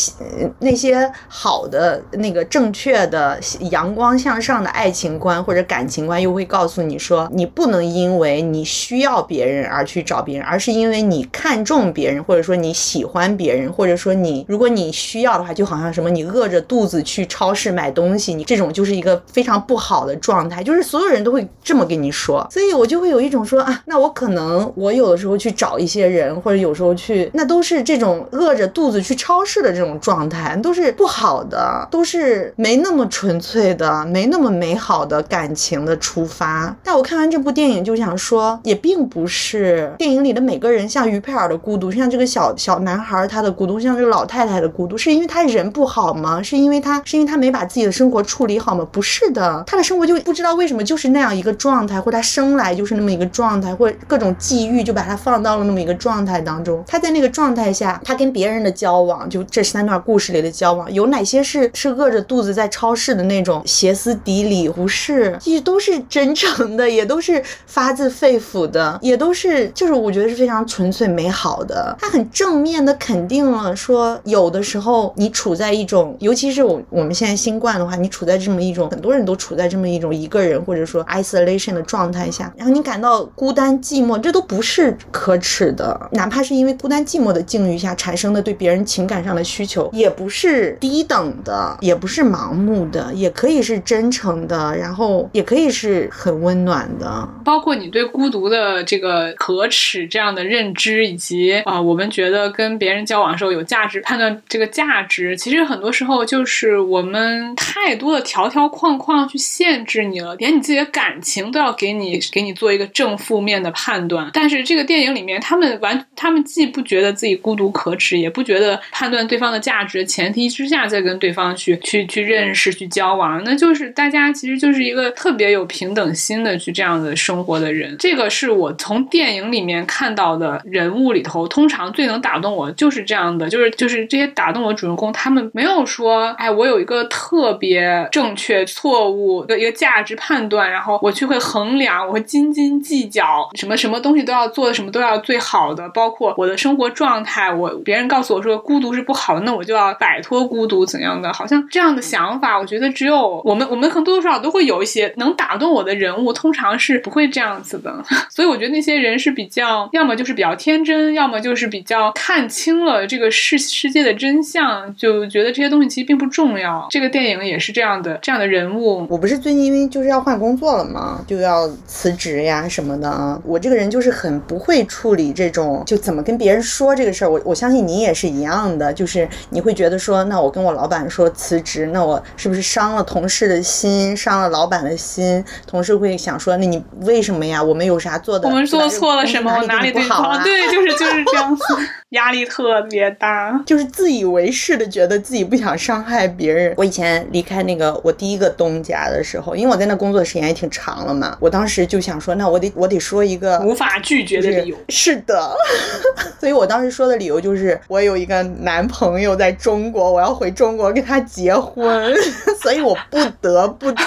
那些好的、那个正确的、阳光向上的爱情观或者感情观，又会告诉你说，你不能因为你需要别人而去找别人，而是因为你看重别人，或者说你喜欢别人，或者说你如果你需要的话，就好像什么你饿着肚子去超市买东西，你这种就是一个非常不好的状态，就是所有人都会这么跟你说，所以我就会有一种说啊，那我可能我有的时候去找一些人，或者有时候去，那都是这种饿着肚子去超市的这种状态，都是不好的，都是没那么纯粹的，没那么美好的感情的出发。但我看完这部电影就想说，也并不是电影里的每个人像于佩尔的孤独，像这个小小男孩他的孤独，像这个老太太的孤独，是因为他人不好吗？是因为他是因为他没把自己的生活处理好吗？不是的，他的生活就不知道为什么就是那样一个状态，或他生来就是那么一个状态，或各种际遇就把他放到了那么一个状态当中。他在那个状态下，他跟别人的交往，就这三段故事里的交往，有哪些是是饿着肚子在超市的那种歇斯底里？不是，其实都是真诚的，也都是发自肺腑的，也都是就是我觉得是非常纯粹最美好的。他很正面的肯定了说，有的时候你处在一种，尤其是我我们现在新冠的话，你处在这么一种很多人都处在这么一种一个人或者说 isolation 的状态下，然后你感到孤单寂寞，这都不是可耻的，哪怕是因为孤单寂寞的境遇下产生的对别人情感上的需求，也不是低等的，也不是盲目的，也可以是真诚的，然后也可以是很温暖的。包括你对孤独的这个可耻这样的认知，以及啊、我们觉得跟别人交往的时候有价值判断这个价值，其实很多时候就是我们太多的条条框框去限制你了，连你自己的感情都要给你给你做一个正负面的判断。但是这个电影里面，他们完，他们既不觉得自己孤独可耻，也不觉得判断对方的价值前提之下再跟对方去去去认识、去交往，那就是大家其实就是一个特别有平等心的去这样的生活的人。这个是我从电影里面看到的人人物里头，通常最能打动我就是这样的，就是就是这些打动我的主人公，他们没有说，哎，我有一个特别正确、错误的一个价值判断，然后我去会衡量，我会斤斤计较，什么什么东西都要做的，什么都要最好的，包括我的生活状态。我别人告诉我说孤独是不好的，那我就要摆脱孤独，怎样的？好像这样的想法，我觉得只有我们，我们可能多多少少都会有一些能打动我的人物，通常是不会这样子的。所以我觉得那些人是比较，要么就是比较天真，要么就是比较看清了这个世世界的真相，就觉得这些东西其实并不重要。这个电影也是这样的，这样的人物。我不是最近因为就是要换工作了嘛，就要辞职呀什么的啊。我这个人就是很不会处理这种，就怎么跟别人说这个事儿。我我相信你也是一样的，就是你会觉得说，那我跟我老板说辞职，那我是不是伤了同事的心，伤了老板的心？同事会想说，那你为什么呀？我们有啥做的？我们做错了什么？哪里对不好啊？对，就是就是这样子，压力特别大，就是自以为是的觉得自己不想伤害别人。我以前离开那个我第一个东家的时候，因为我在那工作时间也挺长了嘛，我当时就想说，那我得我得说一个无法拒绝的理由。是的，所以我当时说的理由就是我有一个男朋友在中国，我要回中国跟他结婚，所以我不得不走。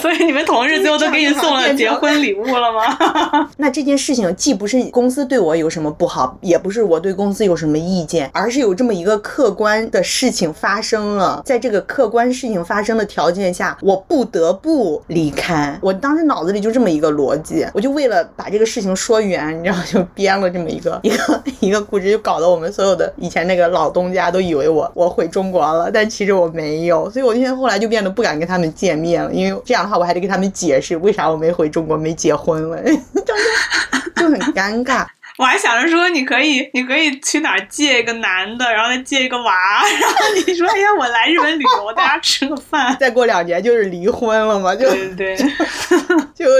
所以你们同事最后都给你送了结婚礼物了吗？那这件事情既不是公司对我有什么不好，也不是我对公司有什么意见，而是有这么一个客观的事情发生了。在这个客观事情发生的条件下，我不得不离开。我当时脑子里就这么一个逻辑，我就为了把这个事情说圆，你知道，就编了这么一个一个一个故事，就搞得我们所有的以前那个老东家都以为我我回中国了，但其实我没有。所以我那天后来就变得不敢跟他们见面了，因为这样的话我还得跟他们解释为啥我没回中国，没结婚了，就很尴尬。我还想着说，你可以，你可以去哪儿借一个男的，然后再借一个娃，然后你说，哎呀，我来日本旅游，大家吃个饭。再过两年就是离婚了嘛，就对对，就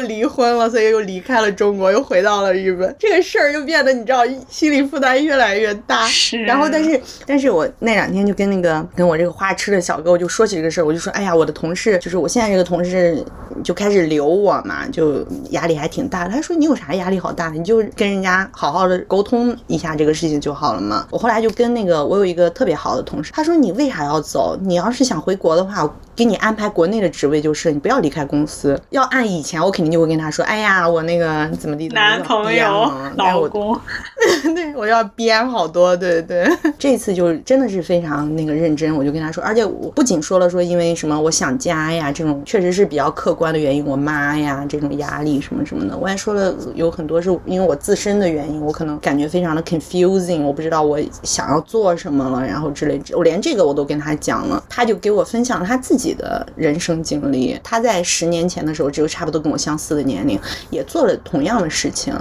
离婚了，所以又离开了中国，又回到了日本。这个事儿就变得你知道，心理负担越来越大。是。然后，但是，但是我那两天就跟那个跟我这个花痴的小哥，我就说起这个事儿，我就说，哎呀，我的同事，就是我现在这个同事，就开始留我嘛，就压力还挺大。他说，你有啥压力好大的？你就跟人家好。好好的沟通一下这个事情就好了嘛。我后来就跟那个我有一个特别好的同事，他说你为啥要走？你要是想回国的话。给你安排国内的职位就是你不要离开公司，要按以前我肯定就会跟他说，哎呀，我那个怎么地，男朋友、老公，对，我要编好多，对对。这次就真的是非常那个认真，我就跟他说，而且我不仅说了说因为什么我想家呀这种确实是比较客观的原因，我妈呀这种压力什么什么的，我还说了有很多是因为我自身的原因，我可能感觉非常的 confusing，我不知道我想要做什么了，然后之类，我连这个我都跟他讲了，他就给我分享了他自己。的人生经历，他在十年前的时候，只有差不多跟我相似的年龄，也做了同样的事情。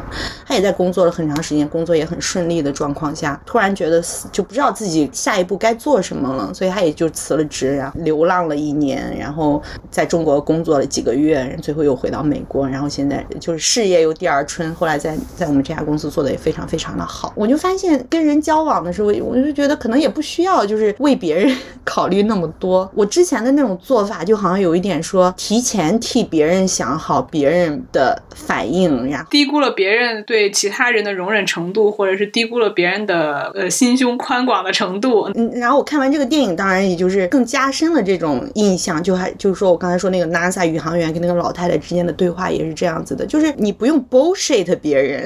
他也在工作了很长时间，工作也很顺利的状况下，突然觉得就不知道自己下一步该做什么了，所以他也就辞了职，然后流浪了一年，然后在中国工作了几个月，最后又回到美国，然后现在就是事业又第二春。后来在在我们这家公司做的也非常非常的好。我就发现跟人交往的时候，我就觉得可能也不需要就是为别人 考虑那么多。我之前的那种。做法就好像有一点说提前替别人想好别人的反应，然后低估了别人对其他人的容忍程度，或者是低估了别人的呃心胸宽广的程度。嗯，然后我看完这个电影，当然也就是更加深了这种印象。就还就是说我刚才说那个 NASA 宇航员跟那个老太太之间的对话也是这样子的，就是你不用 bullshit 别人。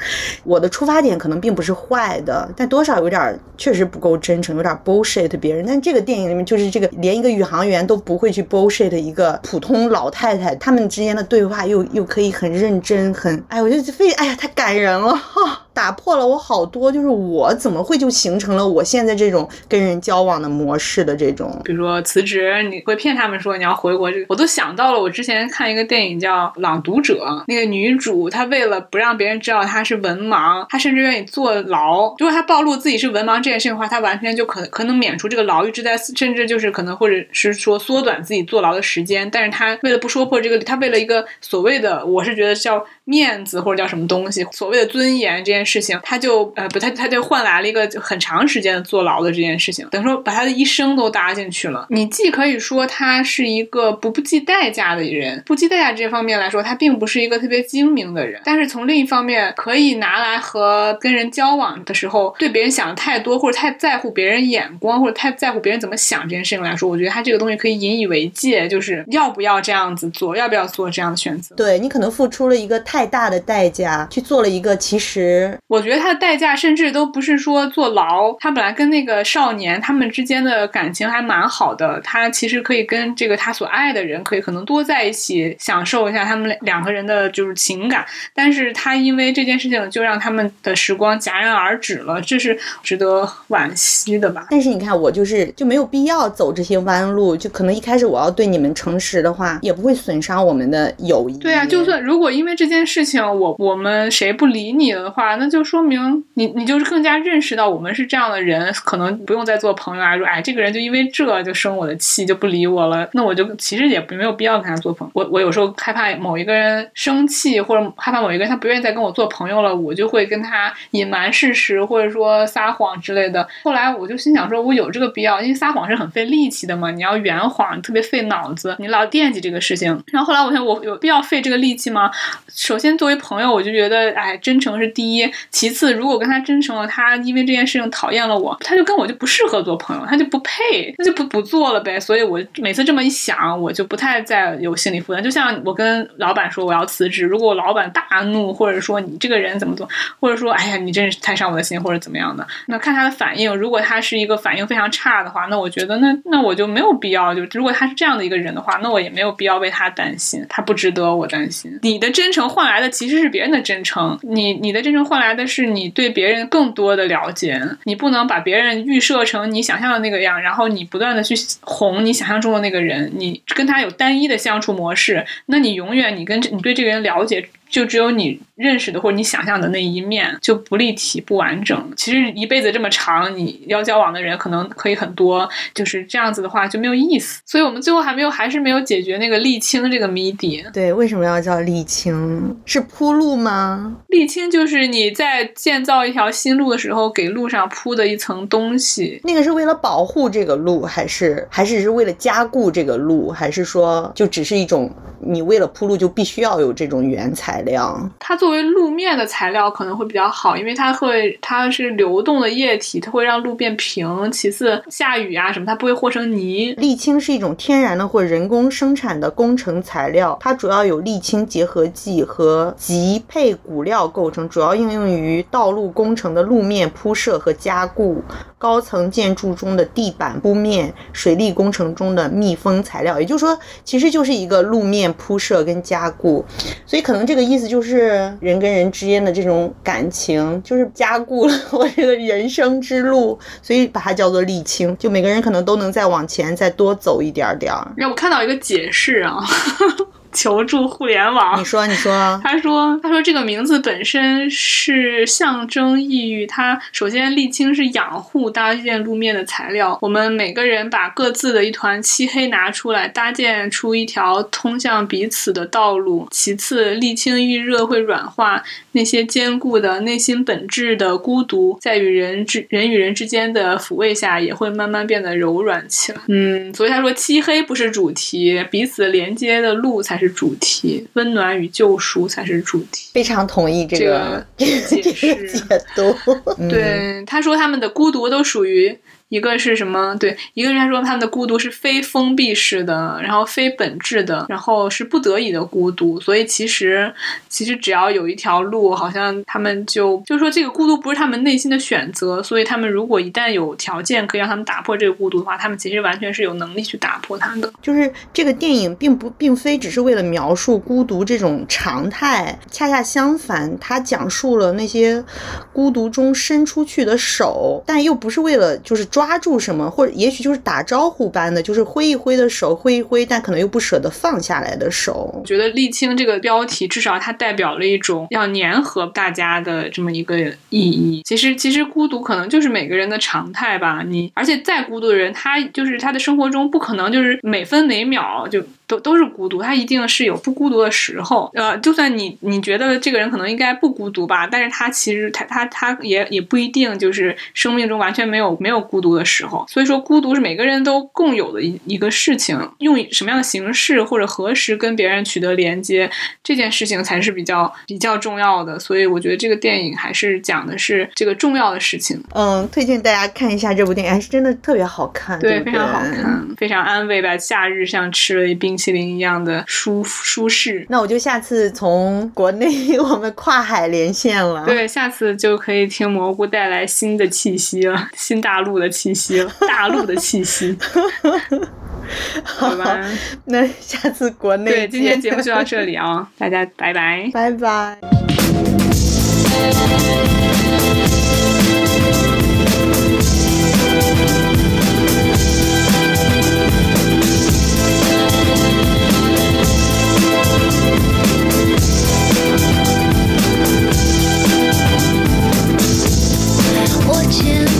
我的出发点可能并不是坏的，但多少有点确实不够真诚，有点 bullshit 别人。但这个电影里面就是这个，连一个宇航员都不会去 bullshit 一个普通老太太，他们之间的对话又又可以很认真，很哎，我就非哎呀，太感人了哈。打破了我好多，就是我怎么会就形成了我现在这种跟人交往的模式的这种，比如说辞职，你会骗他们说你要回国，这个我都想到了。我之前看一个电影叫《朗读者》，那个女主她为了不让别人知道她是文盲，她甚至愿意坐牢。如果她暴露自己是文盲这件事情的话，她完全就可可能免除这个牢狱之灾，甚至就是可能或者是说缩短自己坐牢的时间。但是她为了不说破这个，她为了一个所谓的，我是觉得叫。面子或者叫什么东西，所谓的尊严这件事事情，他就呃不，他他就换来了一个很长时间的坐牢的这件事情，等于说把他的一生都搭进去了。你既可以说他是一个不不计代价的人，不计代价这方面来说，他并不是一个特别精明的人，但是从另一方面，可以拿来和跟人交往的时候，对别人想的太多，或者太在乎别人眼光，或者太在乎别人怎么想这件事情来说，我觉得他这个东西可以引以为戒，就是要不要这样子做，要不要做这样的选择。对你可能付出了一个。太大的代价去做了一个其实我觉得他的代价甚至都不是说坐牢，他本来跟那个少年他们之间的感情还蛮好的，他其实可以跟这个他所爱的人可以可能多在一起，享受一下他们两两个人的就是情感，但是他因为这件事情就让他们的时光戛然而止了，这是值得惋惜的吧。但是你看，我就是就没有必要走这些弯路，就可能一开始我要对你们诚实的话，也不会损伤我们的友谊。对啊，就算如果因为这件事情我我们谁不理你了的话，那就说明你你就是更加认识到我们是这样的人，可能不用再做朋友啊。说哎，这个人就因为这就生我的气，就不理我了，那我就其实也没有必要跟他做朋友。我我有时候害怕某一个人生气，或者害怕某一个人他不愿意再跟我做朋友了，我就会跟他隐瞒事实，或者说撒谎之类的。后来我就心想说，我有这个必要，因为撒谎是很费力气的嘛，你要圆谎，特别费脑子，你老惦记这个事情。然后后来我想，我有必要费这个力气吗？首先作为朋友，我就觉得，哎，真诚是第一。其次，如果跟他真诚了，他因为这件事情讨厌了我，他就跟我就不适合做朋友，他就不配，那就不不做了呗。所以我每次这么一想，我就不太再有心理负担。就像我跟老板说我要辞职，如果我老板大怒，或者说你这个人怎么做，或者说哎呀你真是太伤我的心，或者怎么样的，那看他的反应。如果他是一个反应非常差的话，那我觉得那那我就没有必要。就如果他是这样的一个人的话，那我也没有必要为他担心，他不值得我担心。你的真诚换来的其实是别人的真诚，你你的真诚换来的是你对别人更多的了解。你不能把别人预设成你想象的那个样，然后你不断的去哄你想象中的那个人，你跟他有单一的相处模式，那你永远你跟你对这个人了解。就只有你认识的或者你想象的那一面，就不立体、不完整。其实一辈子这么长，你要交往的人可能可以很多，就是这样子的话就没有意思。所以我们最后还没有，还是没有解决那个沥青这个谜底。对，为什么要叫沥青？是铺路吗？沥青就是你在建造一条新路的时候，给路上铺的一层东西。那个是为了保护这个路，还是还是是为了加固这个路，还是说就只是一种你为了铺路就必须要有这种原材料？它作为路面的材料可能会比较好，因为它会它是流动的液体，它会让路变平。其次，下雨啊什么，它不会和成泥。沥青是一种天然的或人工生产的工程材料，它主要有沥青结合剂和极配骨料构成，主要应用于道路工程的路面铺设和加固、高层建筑中的地板铺面、水利工程中的密封材料。也就是说，其实就是一个路面铺设跟加固，所以可能这个意思就是人跟人之间的这种感情，就是加固了 我这个人生之路，所以把它叫做沥青。就每个人可能都能再往前再多走一点点儿。让我看到一个解释啊。求助互联网。你说，你说，他说，他说这个名字本身是象征意喻。它首先，沥青是养护搭建路面的材料。我们每个人把各自的一团漆黑拿出来，搭建出一条通向彼此的道路。其次，沥青遇热会软化，那些坚固的内心本质的孤独，在与人之 人与人之间的抚慰下，也会慢慢变得柔软起来。嗯，所以他说，漆黑不是主题，彼此连接的路才是主题，温暖与救赎才是主题。非常同意这个这个解释 解读。嗯，对，他说他们的孤独都属于一个是什么？对，一个是他说他们的孤独是非封闭式的，然后非本质的，然后是不得已的孤独。所以其实其实只要有一条路，好像他们就就是说这个孤独不是他们内心的选择，所以他们如果一旦有条件可以让他们打破这个孤独的话，他们其实完全是有能力去打破它的。就是这个电影并不并非只是为了描述孤独这种常态，恰恰相反，它讲述了那些孤独中伸出去的手，但又不是为了就是装抓住什么，或者也许就是打招呼般的，就是挥一挥的手，挥一挥，但可能又不舍得放下来的手我。觉得“沥青”这个标题，至少它代表了一种要粘合大家的这么一个意义。其实，其实孤独可能就是每个人的常态吧。你而且再孤独的人，他就是他的生活中不可能就是每分每秒就都都是孤独，他一定是有不孤独的时候。呃，就算你你觉得这个人可能应该不孤独吧，但是他其实他他他也也不一定就是生命中完全没有没有孤独的时候。所以说，孤独是每个人都共有的一一个事情，用什么样的形式或者何时跟别人取得连接，这件事情才是比较比较重要的。所以我觉得这个电影还是讲的是这个重要的事情。嗯，推荐大家看一下这部电影，还是真的特别好看，对，不非常好看，非常安慰吧。夏日像吃了一冰淇淋一样的舒舒适。那我就下次从国内 我们跨海连线了。对，下次就可以听蘑菇带来新的气息了，新大陆的气息了，大陆的气息。好吧，那下次国内对，今天节目就到这里啊，大家拜拜，拜拜。前